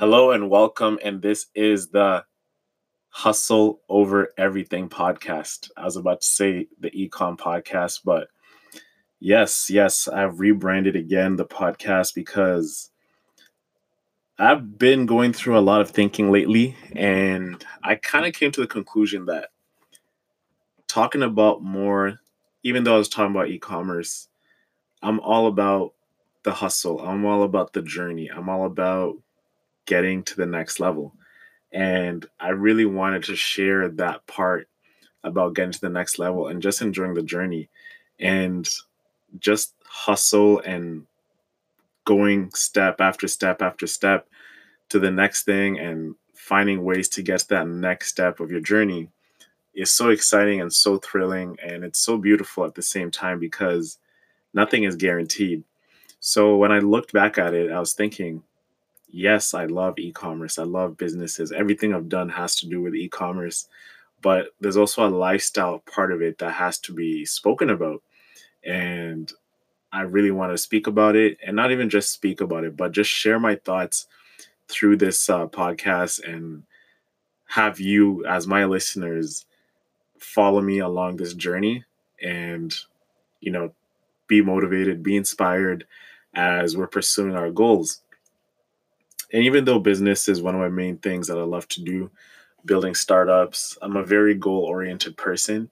Hello and welcome. And this is the Hustle Over Everything podcast. I was about to say the Ecom podcast, but yes, yes, I've rebranded again the podcast because I've been going through a lot of thinking lately, and I kind of came to the conclusion that talking about more, even though I was talking about e commerce, I'm all about the hustle. I'm all about the journey. I'm all about getting to the next level. And I really wanted to share that part about getting to the next level and just enjoying the journey and just hustle and going step after step after step to the next thing and finding ways to get to that next step of your journey is so exciting and so thrilling and it's so beautiful at the same time because nothing is guaranteed. So when I looked back at it, I was thinking, yes, I love e-commerce. I love businesses. Everything I've done has to do with e-commerce, but there's also a lifestyle part of it that has to be spoken about. And I really want to speak about it and not even just speak about it, but just share my thoughts through this uh, podcast and have you as my listeners follow me along this journey and you know be motivated be inspired as we're pursuing our goals and even though business is one of my main things that I love to do, building startups, I'm a very goal oriented person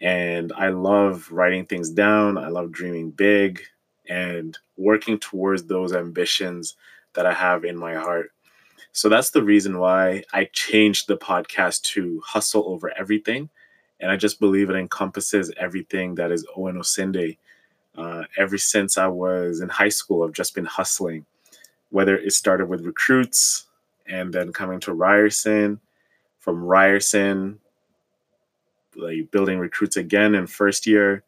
and I love writing things down. I love dreaming big and working towards those ambitions that I have in my heart. So that's the reason why I changed the podcast to Hustle Over Everything. And I just believe it encompasses everything that is Owen Osinde. Uh, ever since I was in high school, I've just been hustling whether it started with recruits and then coming to Ryerson, from Ryerson, like building recruits again in first year,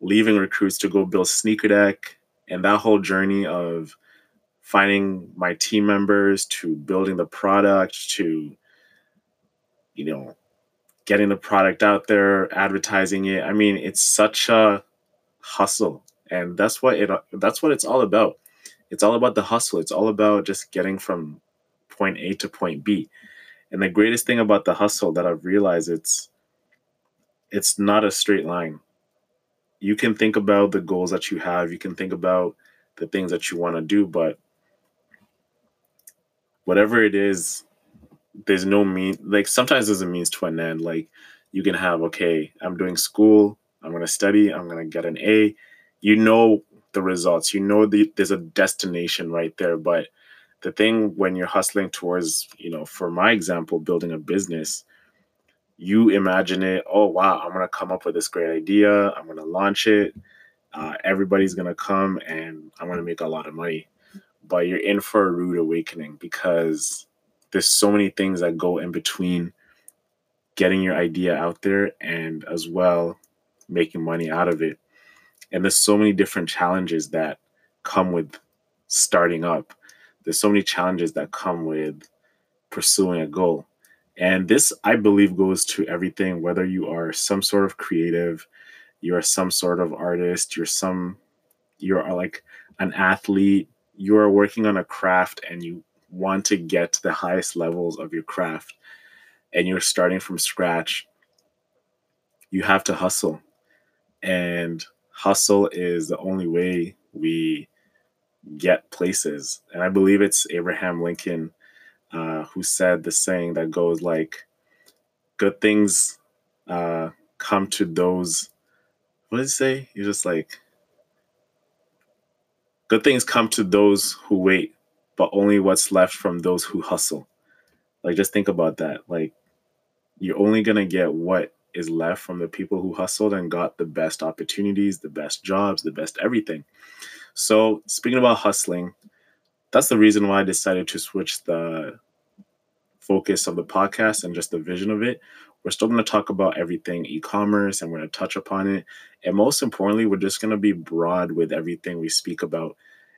leaving recruits to go build Sneaker Deck, and that whole journey of finding my team members to building the product to, you know, getting the product out there, advertising it. I mean, it's such a hustle, and that's what it that's what it's all about it's all about the hustle. It's all about just getting from point A to point B. And the greatest thing about the hustle that I've realized it's it's not a straight line. You can think about the goals that you have, you can think about the things that you want to do, but whatever it is, there's no mean like sometimes there's a means to an end. Like you can have, okay, I'm doing school, I'm gonna study, I'm gonna get an A. You know the results. You know the, there's a destination right there, but the thing when you're hustling towards, you know, for my example, building a business, you imagine it. Oh wow, I'm gonna come up with this great idea. I'm gonna launch it. Uh, everybody's gonna come, and I'm gonna make a lot of money. But you're in for a rude awakening because there's so many things that go in between getting your idea out there and as well making money out of it and there's so many different challenges that come with starting up. There's so many challenges that come with pursuing a goal. And this i believe goes to everything whether you are some sort of creative you're some sort of artist you're some you're uh, like an athlete you're working on a craft and you want to get to the highest levels of your craft and you're starting from scratch you have to hustle. And hustle is the only way we get places. And I believe it's Abraham Lincoln uh, who said the saying that goes like, good things uh, come to those. What did he say? He's just like, good things come to those who wait, but only what's left from those who hustle. Like, just think about that. Like, you're only going to get what is left from the people who hustled and got the best opportunities, the best jobs, the best everything. So, speaking about hustling, that's the reason why I decided to switch the focus of the podcast and just the vision of it. We're still going to talk about everything e commerce and we're going to touch upon it. And most importantly, we're just going to be broad with everything we speak about.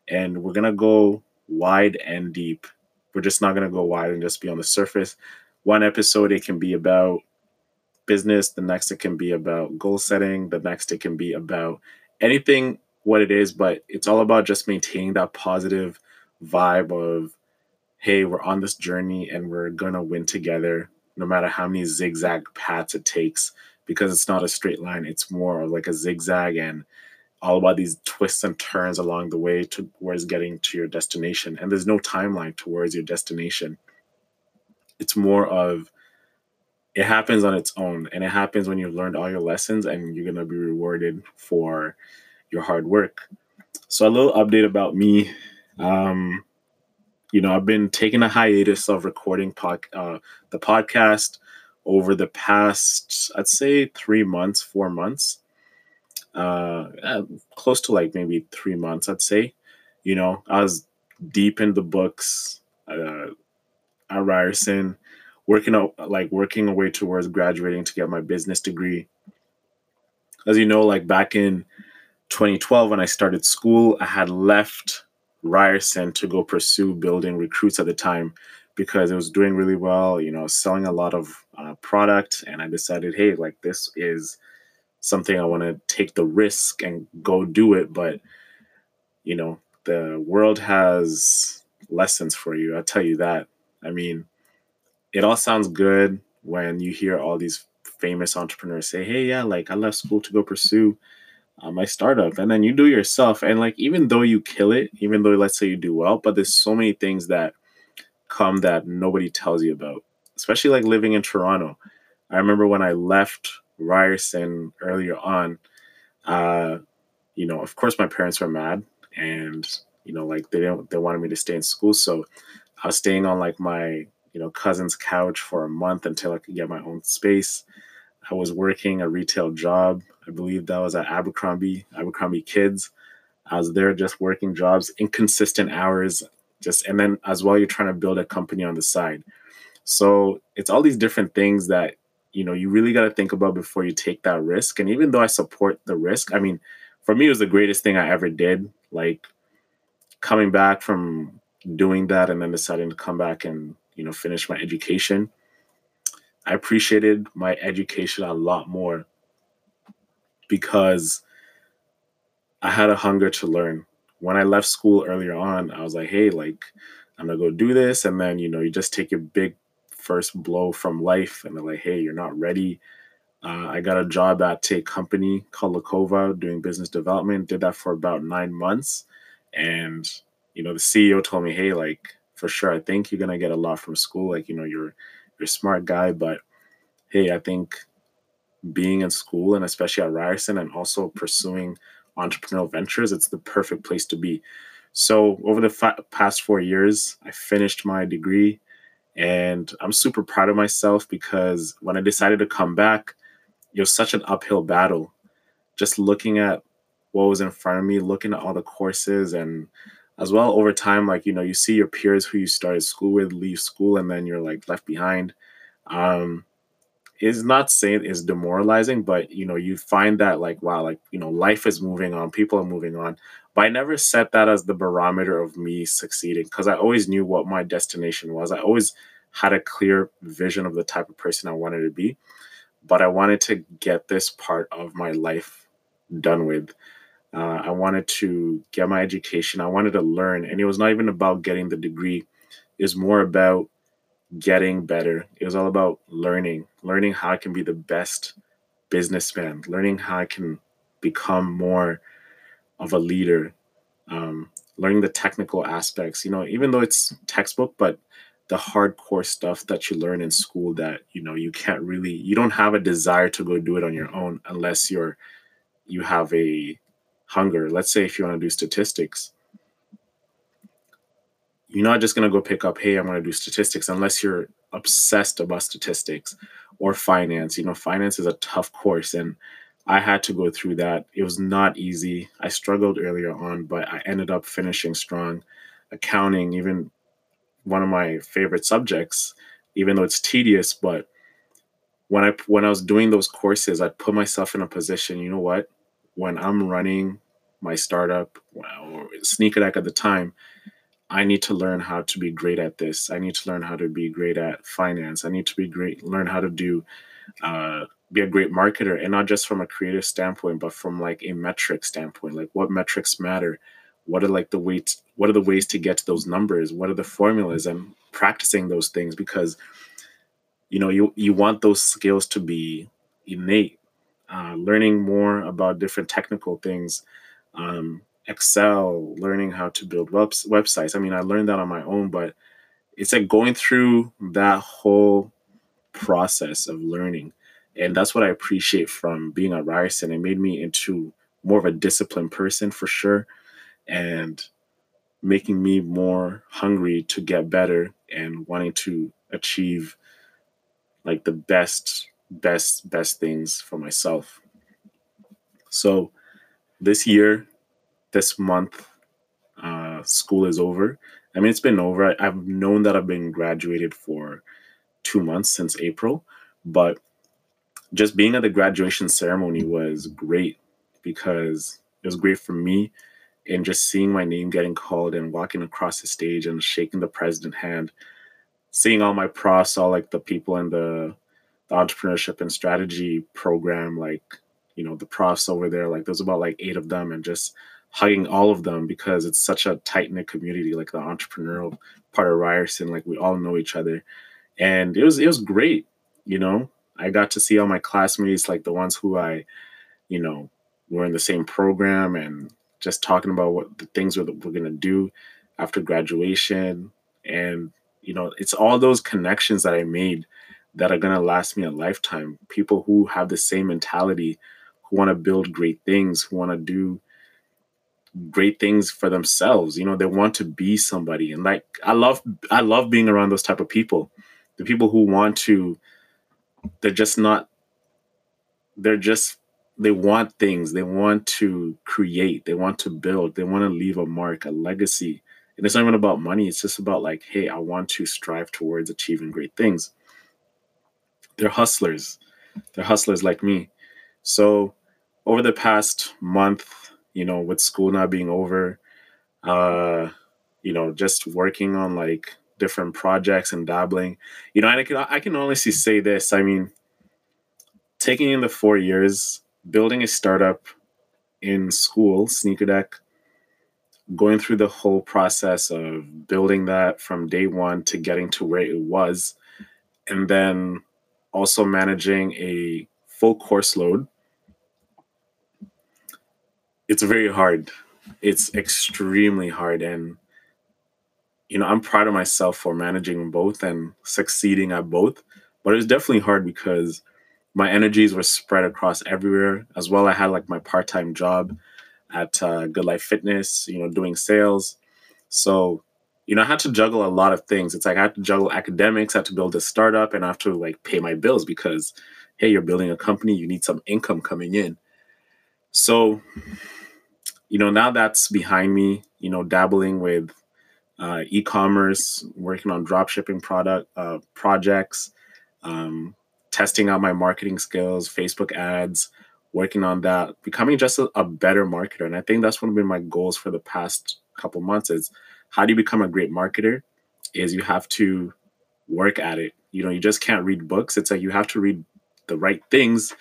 And we're going to go wide and deep. We're just not going to go wide and just be on the surface. One episode, it can be about business the next it can be about goal setting the next it can be about anything what it is but it's all about just maintaining that positive vibe of hey, we're on this journey and we're gonna win together, no matter how many zigzag paths it takes, because it's not a straight line. It's more of like a zigzag and all about these twists and turns along the way towards getting to your destination. And there's no timeline towards your destination. It's more of it happens on its own and it happens when you've learned all your lessons and you're going to be rewarded for your hard work. So, a little update about me. Um, you know, I've been taking a hiatus of recording pod, uh, the podcast over the past, I'd say, three months, four months uh, uh, close to like maybe three months, I'd say. You know, I was deep in the books uh, at Ryerson, working out like working away towards graduating to get my business degree. As you know, like back in 2012 when I started school, I had left Ryerson to go pursue building recruits at the time because it was doing really well, you know, selling a lot of uh, product. And I decided, hey, like this is something I want to take the risk and go do it. But, you know, the world has lessons for you. I'll tell you that. I mean, it all sounds good when you hear all these famous entrepreneurs say, hey, yeah, like I left school to go pursue uh, my startup. And then you do yourself. And like, even though you kill it, even though let's say you do well, but there's so many things that come that nobody tells you about, especially like living in Toronto. I remember when I left Ryerson earlier on, uh, you know, of course my parents were mad and, you know, like they didn't, they wanted me to stay in school. So I was staying on like my, you know, cousin's couch for a month until I could get my own space. I was working a retail job. I believe that was at Abercrombie, Abercrombie Kids. I was there just working jobs, inconsistent hours, just and then as well you're trying to build a company on the side. So it's all these different things that you know you really got to think about before you take that risk and even though i support the risk i mean for me it was the greatest thing i ever did like coming back from doing that and then deciding to come back and you know finish my education i appreciated my education a lot more because i had a hunger to learn when i left school earlier on i was like hey like i'm gonna go do this and then you know you just take your big first blow from life and they're like, hey, you're not ready. Uh, I got a job at a company called Lakova doing business development. Did that for about nine months. And, you know, the CEO told me, hey, like, for sure, I think you're to get a lot from school. Like, you know, you're, you're a smart guy, but hey, I think being in school and especially at Ryerson and also pursuing entrepreneurial ventures, it's the perfect place to be. So over the past four years, I finished my degree and I'm super proud of myself because when I decided to come back, it was such an uphill battle. Just looking at what was in front of me, looking at all the courses, and as well over time, like, you know, you see your peers who you started school with leave school and then you're like left behind. Um, is not saying is demoralizing, but you know, you find that like, wow, like, you know, life is moving on, people are moving on. But I never set that as the barometer of me succeeding because I always knew what my destination was. I always had a clear vision of the type of person I wanted to be. But I wanted to get this part of my life done with. Uh, I wanted to get my education. I wanted to learn. And it was not even about getting the degree, it was more about getting better. It was all about learning, learning how I can be the best businessman, learning how I can become more of a leader, um, learning the technical aspects. You know, even though it's textbook, but the hardcore stuff that you learn in school that you know you can't really you don't have a desire to go do it on your own unless you're you have a hunger. Let's say if you want to do statistics, you're not just going to go pick up, hey, I'm going to do statistics unless you're obsessed about statistics or finance. You know, finance is a tough course and I had to go through that. It was not easy. I struggled earlier on, but I ended up finishing strong. Accounting, even one of my favorite subjects, even though it's tedious, but when I when I was doing those courses, I put myself in a position, you know what? When I'm running my startup or Sneaker at the time, I need to learn how to be great at this. I need to learn how to be great at finance. I need to be great, learn how to do uh, be a great marketer and not just from a creative standpoint but from like a metric standpoint. Like what metrics matter? What are like the ways what are the ways to get to those numbers? What are the formulas? And practicing those things because you know you you want those skills to be innate uh, learning more about different technical things um, excel learning how to build web- websites. I mean i learned that on my own but it's like going through that whole process of learning and that's what i appreciate from being at ryerson. It made me into more of a disciplined person for sure and making me more hungry to get better and wanting to achieve like the best best best things for myself. So this year this month uh, school is over. I mean it's been over. I, i've known that i've been graduated for two months since april but just being at the graduation ceremony was great because it was great for me and just seeing my name getting called and walking across the stage and shaking the president hand seeing all my profs all like the people in the, the entrepreneurship and strategy program like you know the profs over there like there's about like eight of them and just hugging all of them because it's such a tight knit community like the entrepreneurial part of Ryerson like we all know each other. And it was it was great you know? I got to see all my classmates like the ones who I you know were in the same program and just talking about what the things we're, we're going to do after graduation. And you know it's all those connections that i made that are going to last me a lifetime. People who have the same mentality who want to build great things who want to do great things for themselves you know they want to be somebody. And like i love i love being around those type of people. The people who want to they're just not they're just they want things. They want to create. They want to build. They want to leave a mark a legacy. And it's not even about money. It's just about like hey i want to strive towards achieving great things they're hustlers. They're hustlers like me. So over the past month you know with school not being over uh you know just working on like different projects and dabbling you know and i can i can honestly say this i mean taking in the four years building a startup in school, Sneaker Deck, going through the whole process of building that from day one to getting to where it was, and then also managing a full course load. It's very hard. It's extremely hard. And, you know, I'm proud of myself for managing both and succeeding at both. But it was definitely hard because my energies were spread across everywhere as well. I had like my part time job at uh, Good Life Fitness, you know, doing sales. So, you know, I had to juggle a lot of things. It's like I had to juggle academics, I had to build a startup, and I have to like pay my bills because, hey, you're building a company, you need some income coming in. So, you know, now that's behind me, you know, dabbling with uh, e-commerce, working on drop shipping product uh, projects, um, testing out my marketing skills, Facebook ads, working on that, becoming just a, a better marketer. And I think that's one of my goals for the past couple months is how do you become a great marketer? Is you have to work at it. You know, you just can't read books. It's like you have to read the right things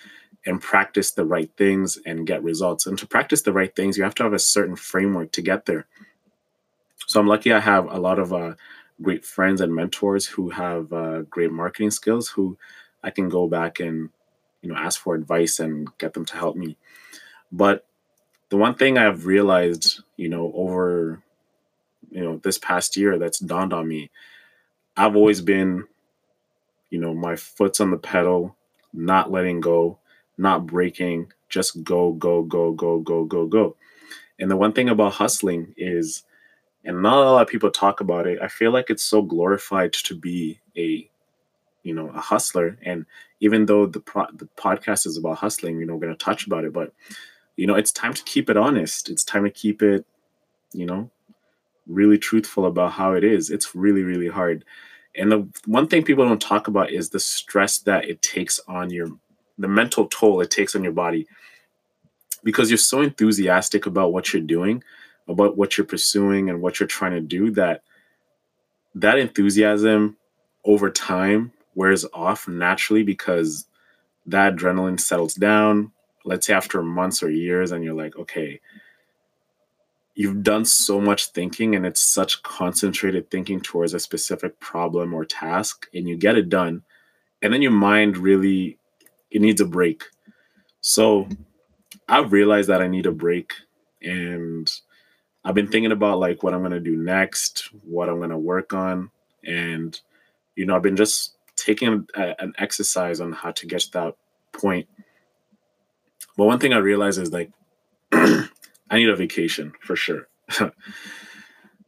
and practice the right things and get results. And to practice the right things, you have to have a certain framework to get there. So I'm lucky I have a lot of uh, great friends and mentors who have uh, great marketing skills who I can go back and you know ask for advice and get them to help me. But the one thing I've realized, you know, over you know this past year that's dawned on me, I've always been, you know, my foot's on the pedal, not letting go, not breaking, just go, go, go, go, go, go, go. And the one thing about hustling is, and not a lot of people talk about it, I feel like it's so glorified to be a you know a hustler. And even though the pro- the podcast is about hustling you know we're going to touch about it but you know it's time to keep it honest. It's time to keep it you know really truthful about how it is it's really really hard and the one thing people don't talk about is the stress that it takes on your the mental toll it takes on your body because you're so enthusiastic about what you're doing about what you're pursuing and what you're trying to do that that enthusiasm over time wears off naturally because that adrenaline settles down. Let's say after months or years, and you're like, okay, you've done so much thinking and it's such concentrated thinking towards a specific problem or task and you get it done and then your mind really it needs a break. So i've realized that i need a break and i've been thinking about like what i'm going to do next what i'm going to work on and you know i've been just taking a, an exercise on how to get to that point. But one thing i realized is like I need a vacation for sure.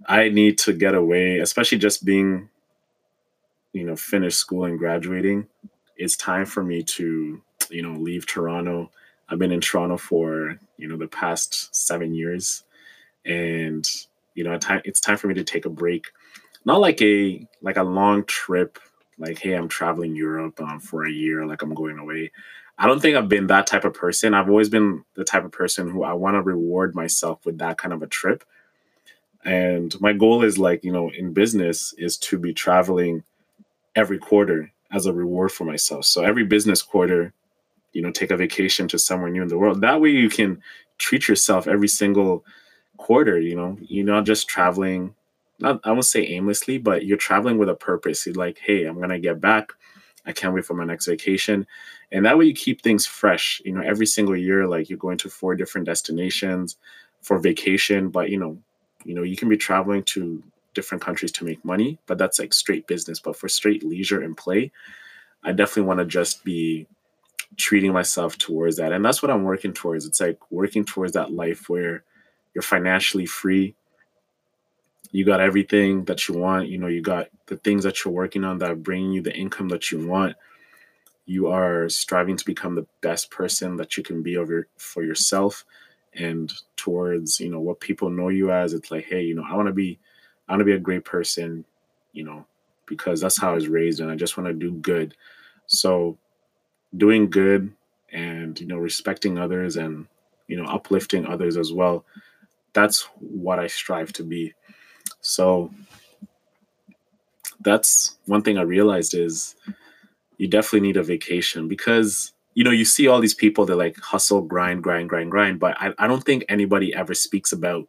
I need to get away, especially just being, you know, finished school and graduating. It's time for me to, you know, leave Toronto. I've been in Toronto for, you know, the past seven years. And, you know, it's time for me to take a break. Not like a like a long trip, like, hey, I'm traveling Europe um, for a year, like I'm going away. I don't think I've been that type of person. I've always been the type of person who I want to reward myself with that kind of a trip. And my goal is like, you know, in business is to be traveling every quarter as a reward for myself. So every business quarter, you know, take a vacation to somewhere new in the world. That way you can treat yourself every single quarter, you know, you're not just traveling, not I won't say aimlessly, but you're traveling with a purpose. You're like, hey, I'm gonna get back. I can't wait for my next vacation and that way you keep things fresh you know every single year like you're going to four different destinations for vacation but you know you know you can be traveling to different countries to make money but that's like straight business. But for straight leisure and play i definitely want to just be treating myself towards that. And that's what i'm working towards. It's like working towards that life where you're financially free. You got everything that you want. You know you got the things that you're working on that bringing you the income that you want you are striving to become the best person that you can be for yourself and towards you know what people know you as. It's like hey you know i want to be i want to be a great person you know because that's how i was raised and i just want to do good. So doing good and you know respecting others and you know uplifting others as well that's what i strive to be. So that's one thing i realized is you definitely need a vacation because you know you see all these people that like hustle grind grind grind grind but I, I don't think anybody ever speaks about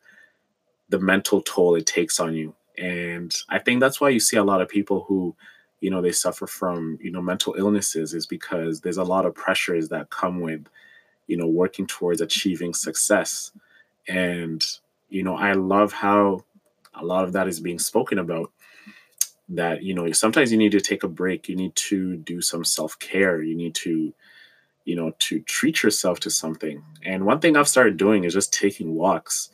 the mental toll it takes on you. And i think that's why you see a lot of people who you know they suffer from you know mental illnesses is because there's a lot of pressures that come with you know working towards achieving success. And you know i love how a lot of that is being spoken about that you know sometimes you need to take a break. You need to do some self-care. You need to you know to treat yourself to something. And one thing i've started doing is just taking walks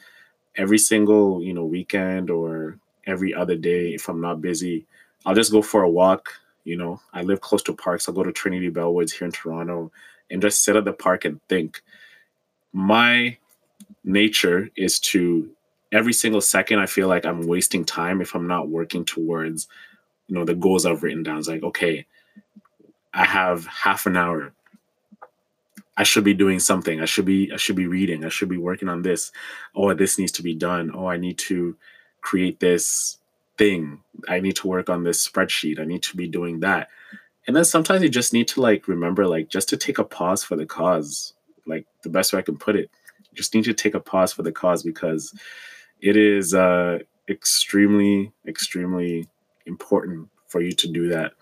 every single you know weekend or every other day if i'm not busy. I'll just go for a walk you know. I live close to parks. I'll go to trinity bellwoods here in toronto and just sit at the park and think. My nature is to every single second I feel like I'm wasting time if I'm not working towards, you know, the goals I've written down. It's like, okay, I have half an hour. I should be doing something. I should be I should be reading. I should be working on this. Oh, this needs to be done. Oh, I need to create this thing. I need to work on this spreadsheet. I need to be doing that. And then sometimes you just need to like remember like just to take a pause for the cause. Like the best way I can put it. You just need to take a pause for the cause because it is uh, extremely, extremely important for you to do that.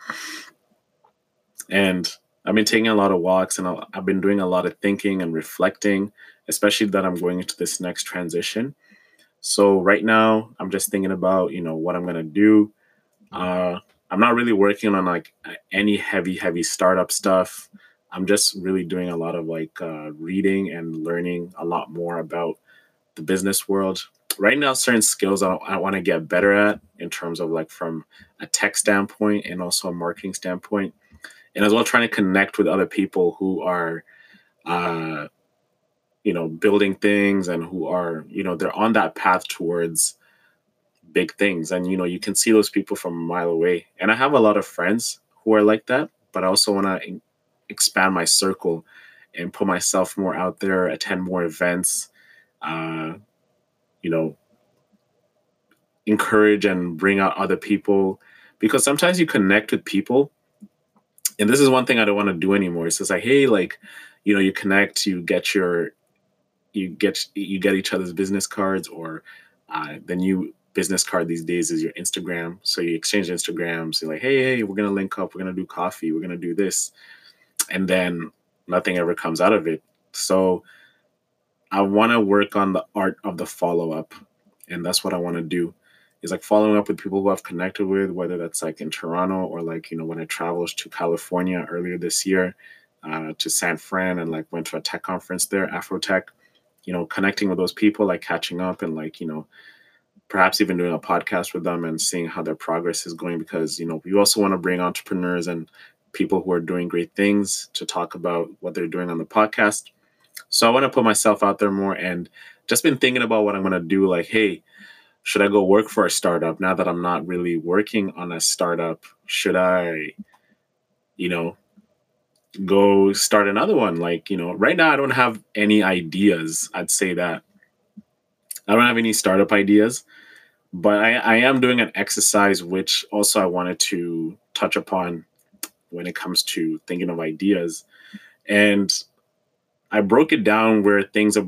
And I've been taking a lot of walks and I've been doing a lot of thinking and reflecting, especially that I'm going into this next transition. So right now, I'm just thinking about you know what I'm gonna do. Uh, I'm not really working on like any heavy, heavy startup stuff. I'm just really doing a lot of like uh, reading and learning a lot more about the business world, right now certain skills I, I want to get better at in terms of like from a tech standpoint and also a marketing standpoint and as well trying to connect with other people who are uh you know building things and who are you know they're on that path towards big things. And you know you can see those people from a mile away. And i have a lot of friends who are like that but i also want to expand my circle and put myself more out there attend more events uh, you know, encourage and bring out other people because sometimes you connect with people and this is one thing I don't want to do anymore. It's just like, hey, like, you know, you connect, you get your you get you get each other's business cards or uh, the new business card these days is your Instagram. So you exchange Instagrams. You're like, hey, hey, we're gonna link up. We're gonna do coffee. We're gonna do this, and then nothing ever comes out of it. So I want to work on the art of the follow up, and that's what I want to do. Is like following up with people who I've connected with, whether that's like in Toronto or like you know when I traveled to California earlier this year, uh, to San Fran and like went to a tech conference there, Afrotech. You know, connecting with those people, like catching up and like you know perhaps even doing a podcast with them and seeing how their progress is going because you know we also want to bring entrepreneurs and people who are doing great things to talk about what they're doing on the podcast so i want to put myself out there more and just been thinking about what i'm going to do like hey should i go work for a startup now that i'm not really working on a startup? Should i you know go start another one? Like you know right now i don't have any ideas i'd say that. I don't have any startup ideas but I, I am doing an exercise which also I wanted to touch upon when it comes to thinking of ideas. And I broke it down where things are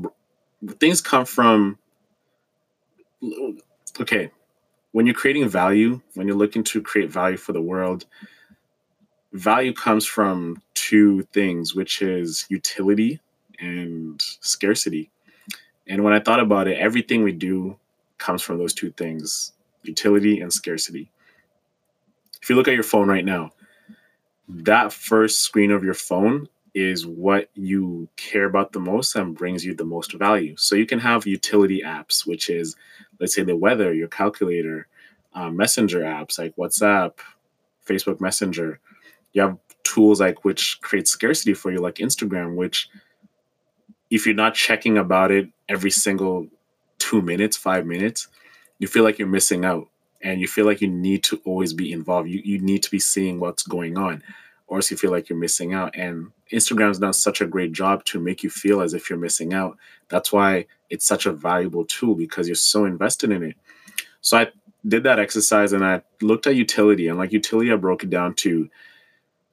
things come from okay when you're creating value when you're looking to create value for the world value comes from two things which is utility and scarcity and when i thought about it everything we do comes from those two things utility and scarcity. If you look at your phone right now, that first screen of your phone is what you care about the most and brings you the most value. So you can have utility apps, which is, let's say, the weather, your calculator, uh, messenger apps like WhatsApp, Facebook Messenger. You have tools like which create scarcity for you, like Instagram, which if you're not checking about it every single two minutes, five minutes, you feel like you're missing out and you feel like you need to always be involved. You, you need to be seeing what's going on, or else you feel like you're missing out. And Instagram's done such a great job to make you feel as if you're missing out. That's why it's such a valuable tool because you're so invested in it. So I did that exercise and I looked at utility and like utility, I broke it down to,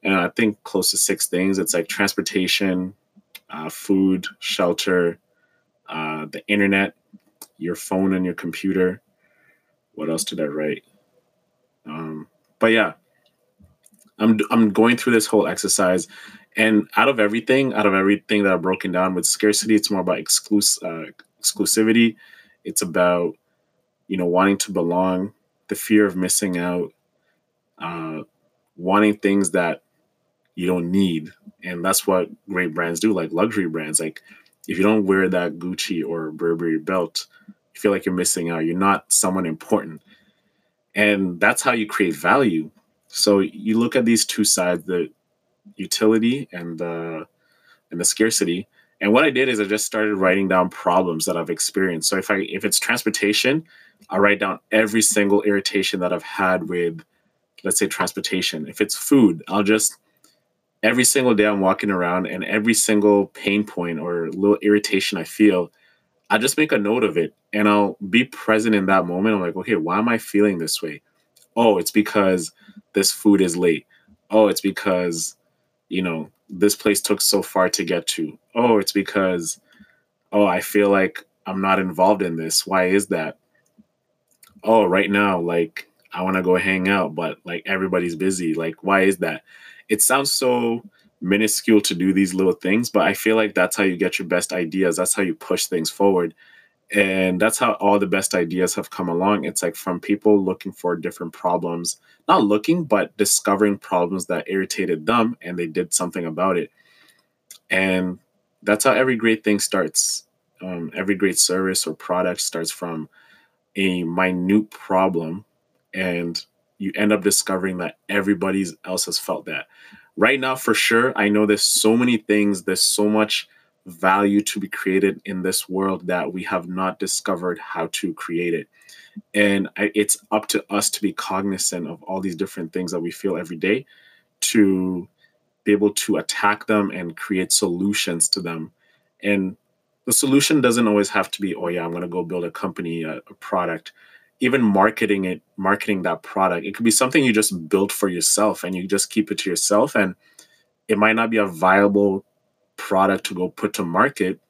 and I think close to six things. It's like transportation, uh, food, shelter, uh, the internet, your phone and your computer. What else did I write? Um, but yeah, I'm I'm going through this whole exercise, and out of everything, out of everything that I've broken down with scarcity, it's more about exclus- uh, exclusivity. It's about you know wanting to belong, the fear of missing out, uh, wanting things that you don't need, and that's what great brands do, like luxury brands. Like if you don't wear that Gucci or Burberry belt, you feel like you're missing out. You're not someone important. And that's how you create value. So you look at these two sides, the utility and the and the scarcity. And what I did is I just started writing down problems that I've experienced. So if I if it's transportation, I write down every single irritation that I've had with let's say transportation. If it's food, I'll just every single day I'm walking around and every single pain point or little irritation I feel, I just make a note of it and I'll be present in that moment. I'm like, okay, why am I feeling this way? Oh, it's because this food is late. Oh, it's because, you know, this place took so far to get to. Oh, it's because, oh, I feel like I'm not involved in this. Why is that? Oh, right now, like, I want to go hang out, but like everybody's busy. Like, why is that? It sounds so minuscule to do these little things, but I feel like that's how you get your best ideas. That's how you push things forward. And that's how all the best ideas have come along. It's like from people looking for different problems, not looking, but discovering problems that irritated them and they did something about it. And that's how every great thing starts. Um, every great service or product starts from a minute problem and you end up discovering that everybody else has felt that right now for sure i know there's so many things there's so much value to be created in this world that we have not discovered how to create it and it's up to us to be cognizant of all these different things that we feel every day to be able to attack them and create solutions to them and the solution doesn't always have to be oh yeah i'm going to go build a company a, a product even marketing it, marketing that product. It could be something you just built for yourself and you just keep it to yourself. And it might not be a viable product to go put to market,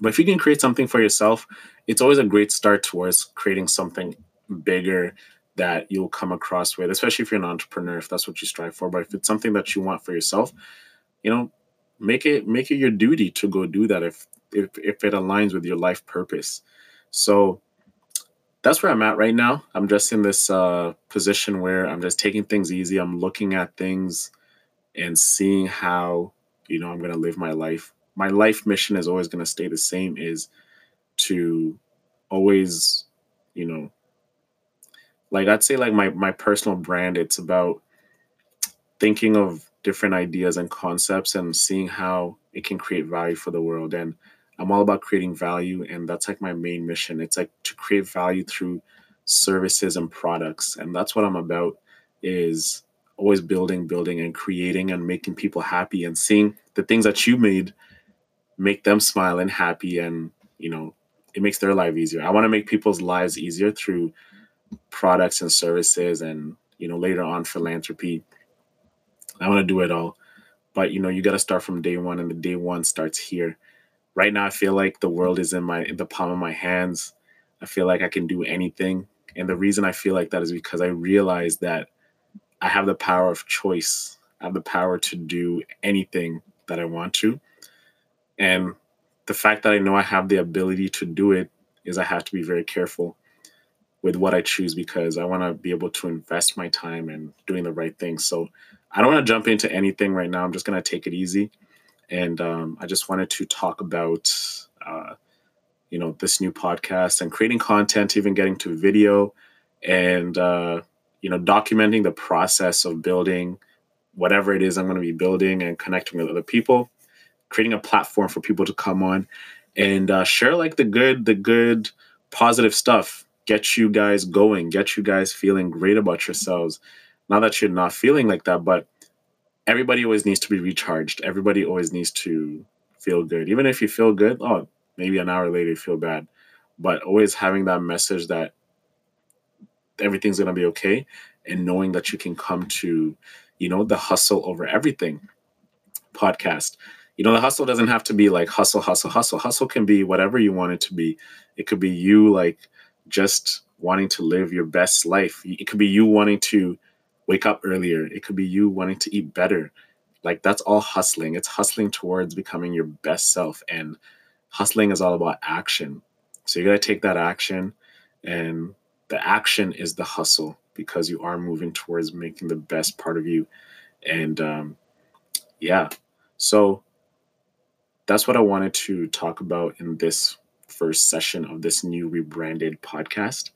But if you can create something for yourself, it's always a great start towards creating something bigger that you'll come across with, especially if you're an entrepreneur, if that's what you strive for. But if it's something that you want for yourself, you know, make it make it your duty to go do that if if if it aligns with your life purpose. So that's where I'm at right now. I'm just in this uh, position where I'm just taking things easy. I'm looking at things and seeing how you know I'm going to live my life. My life mission is always going to stay the same. Is to always, you know, like I'd say like my my personal brand. It's about thinking of different ideas and concepts and seeing how it can create value for the world and I'm all about creating value, and that's like my main mission. It's like to create value through services and products, and that's what I'm about. Is always building, building, and creating, and making people happy, and seeing the things that you made make them smile and happy, and you know it makes their life easier. I want to make people's lives easier through products and services, and you know later on philanthropy. I want to do it all, but you know you got to start from day one, and the day one starts here right now I feel like the world is in my in the palm of my hands. I feel like I can do anything. And the reason I feel like that is because I realize that I have the power of choice. I have the power to do anything that I want to. And the fact that I know I have the ability to do it is I have to be very careful with what I choose because I want to be able to invest my time in doing the right thing. So I don't want to jump into anything right now. I'm just going to take it easy and um, I just wanted to talk about uh, you know this new podcast and creating content, even getting to video, and uh, you know documenting the process of building whatever it is I'm going to be building and connecting with other people, creating a platform for people to come on and uh, share like the good, the good, positive stuff. Get you guys going, get you guys feeling great about yourselves. Not that you're not feeling like that, but everybody always needs to be recharged. Everybody always needs to feel good. Even if you feel good, oh, maybe an hour later you feel bad. But always having that message that everything's going to be okay and knowing that you can come to, you know, the hustle over everything podcast. You know, the hustle doesn't have to be like hustle, hustle, hustle. Hustle can be whatever you want it to be. It could be you like just wanting to live your best life. It could be you wanting to wake up earlier. It could be you wanting to eat better. Like that's all hustling. It's hustling towards becoming your best self. And hustling is all about action. So you got to take that action. And the action is the hustle because you are moving towards making the best part of you. And um, yeah, so that's what I wanted to talk about in this first session of this new rebranded podcast.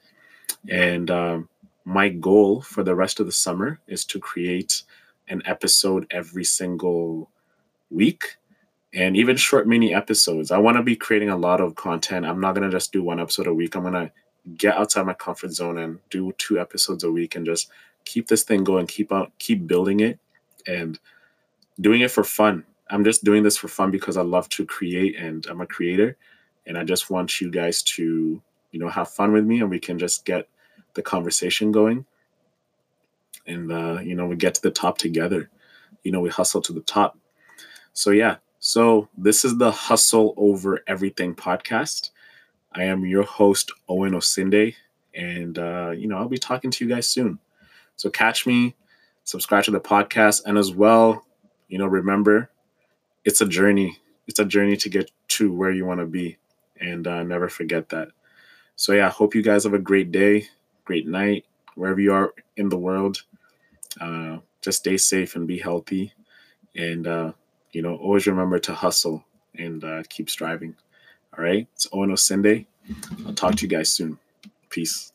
And um, my goal for the rest of the summer is to create an episode every single week and even short mini episodes. I want to be creating a lot of content. I'm not going to just do one episode a week. I'm going to get outside my comfort zone and do two episodes a week and just keep this thing going, keep out keep building it and doing it for fun. I'm just doing this for fun because I love to create and I'm a creator and I just want you guys to, you know, have fun with me and we can just get the conversation going and uh, you know we get to the top together. You know we hustle to the top. So yeah. So this is the hustle over everything podcast i am your host owen osinde and uh, you know i'll be talking to you guys soon so catch me subscribe to the podcast and as well you know remember it's a journey it's a journey to get to where you want to be and uh, never forget that so yeah I hope you guys have a great day great night wherever you are in the world. Uh, just stay safe and be healthy. And, uh, you know, always remember to hustle and uh, keep striving. All right. It's Owen Osinde. I'll talk to you guys soon. Peace.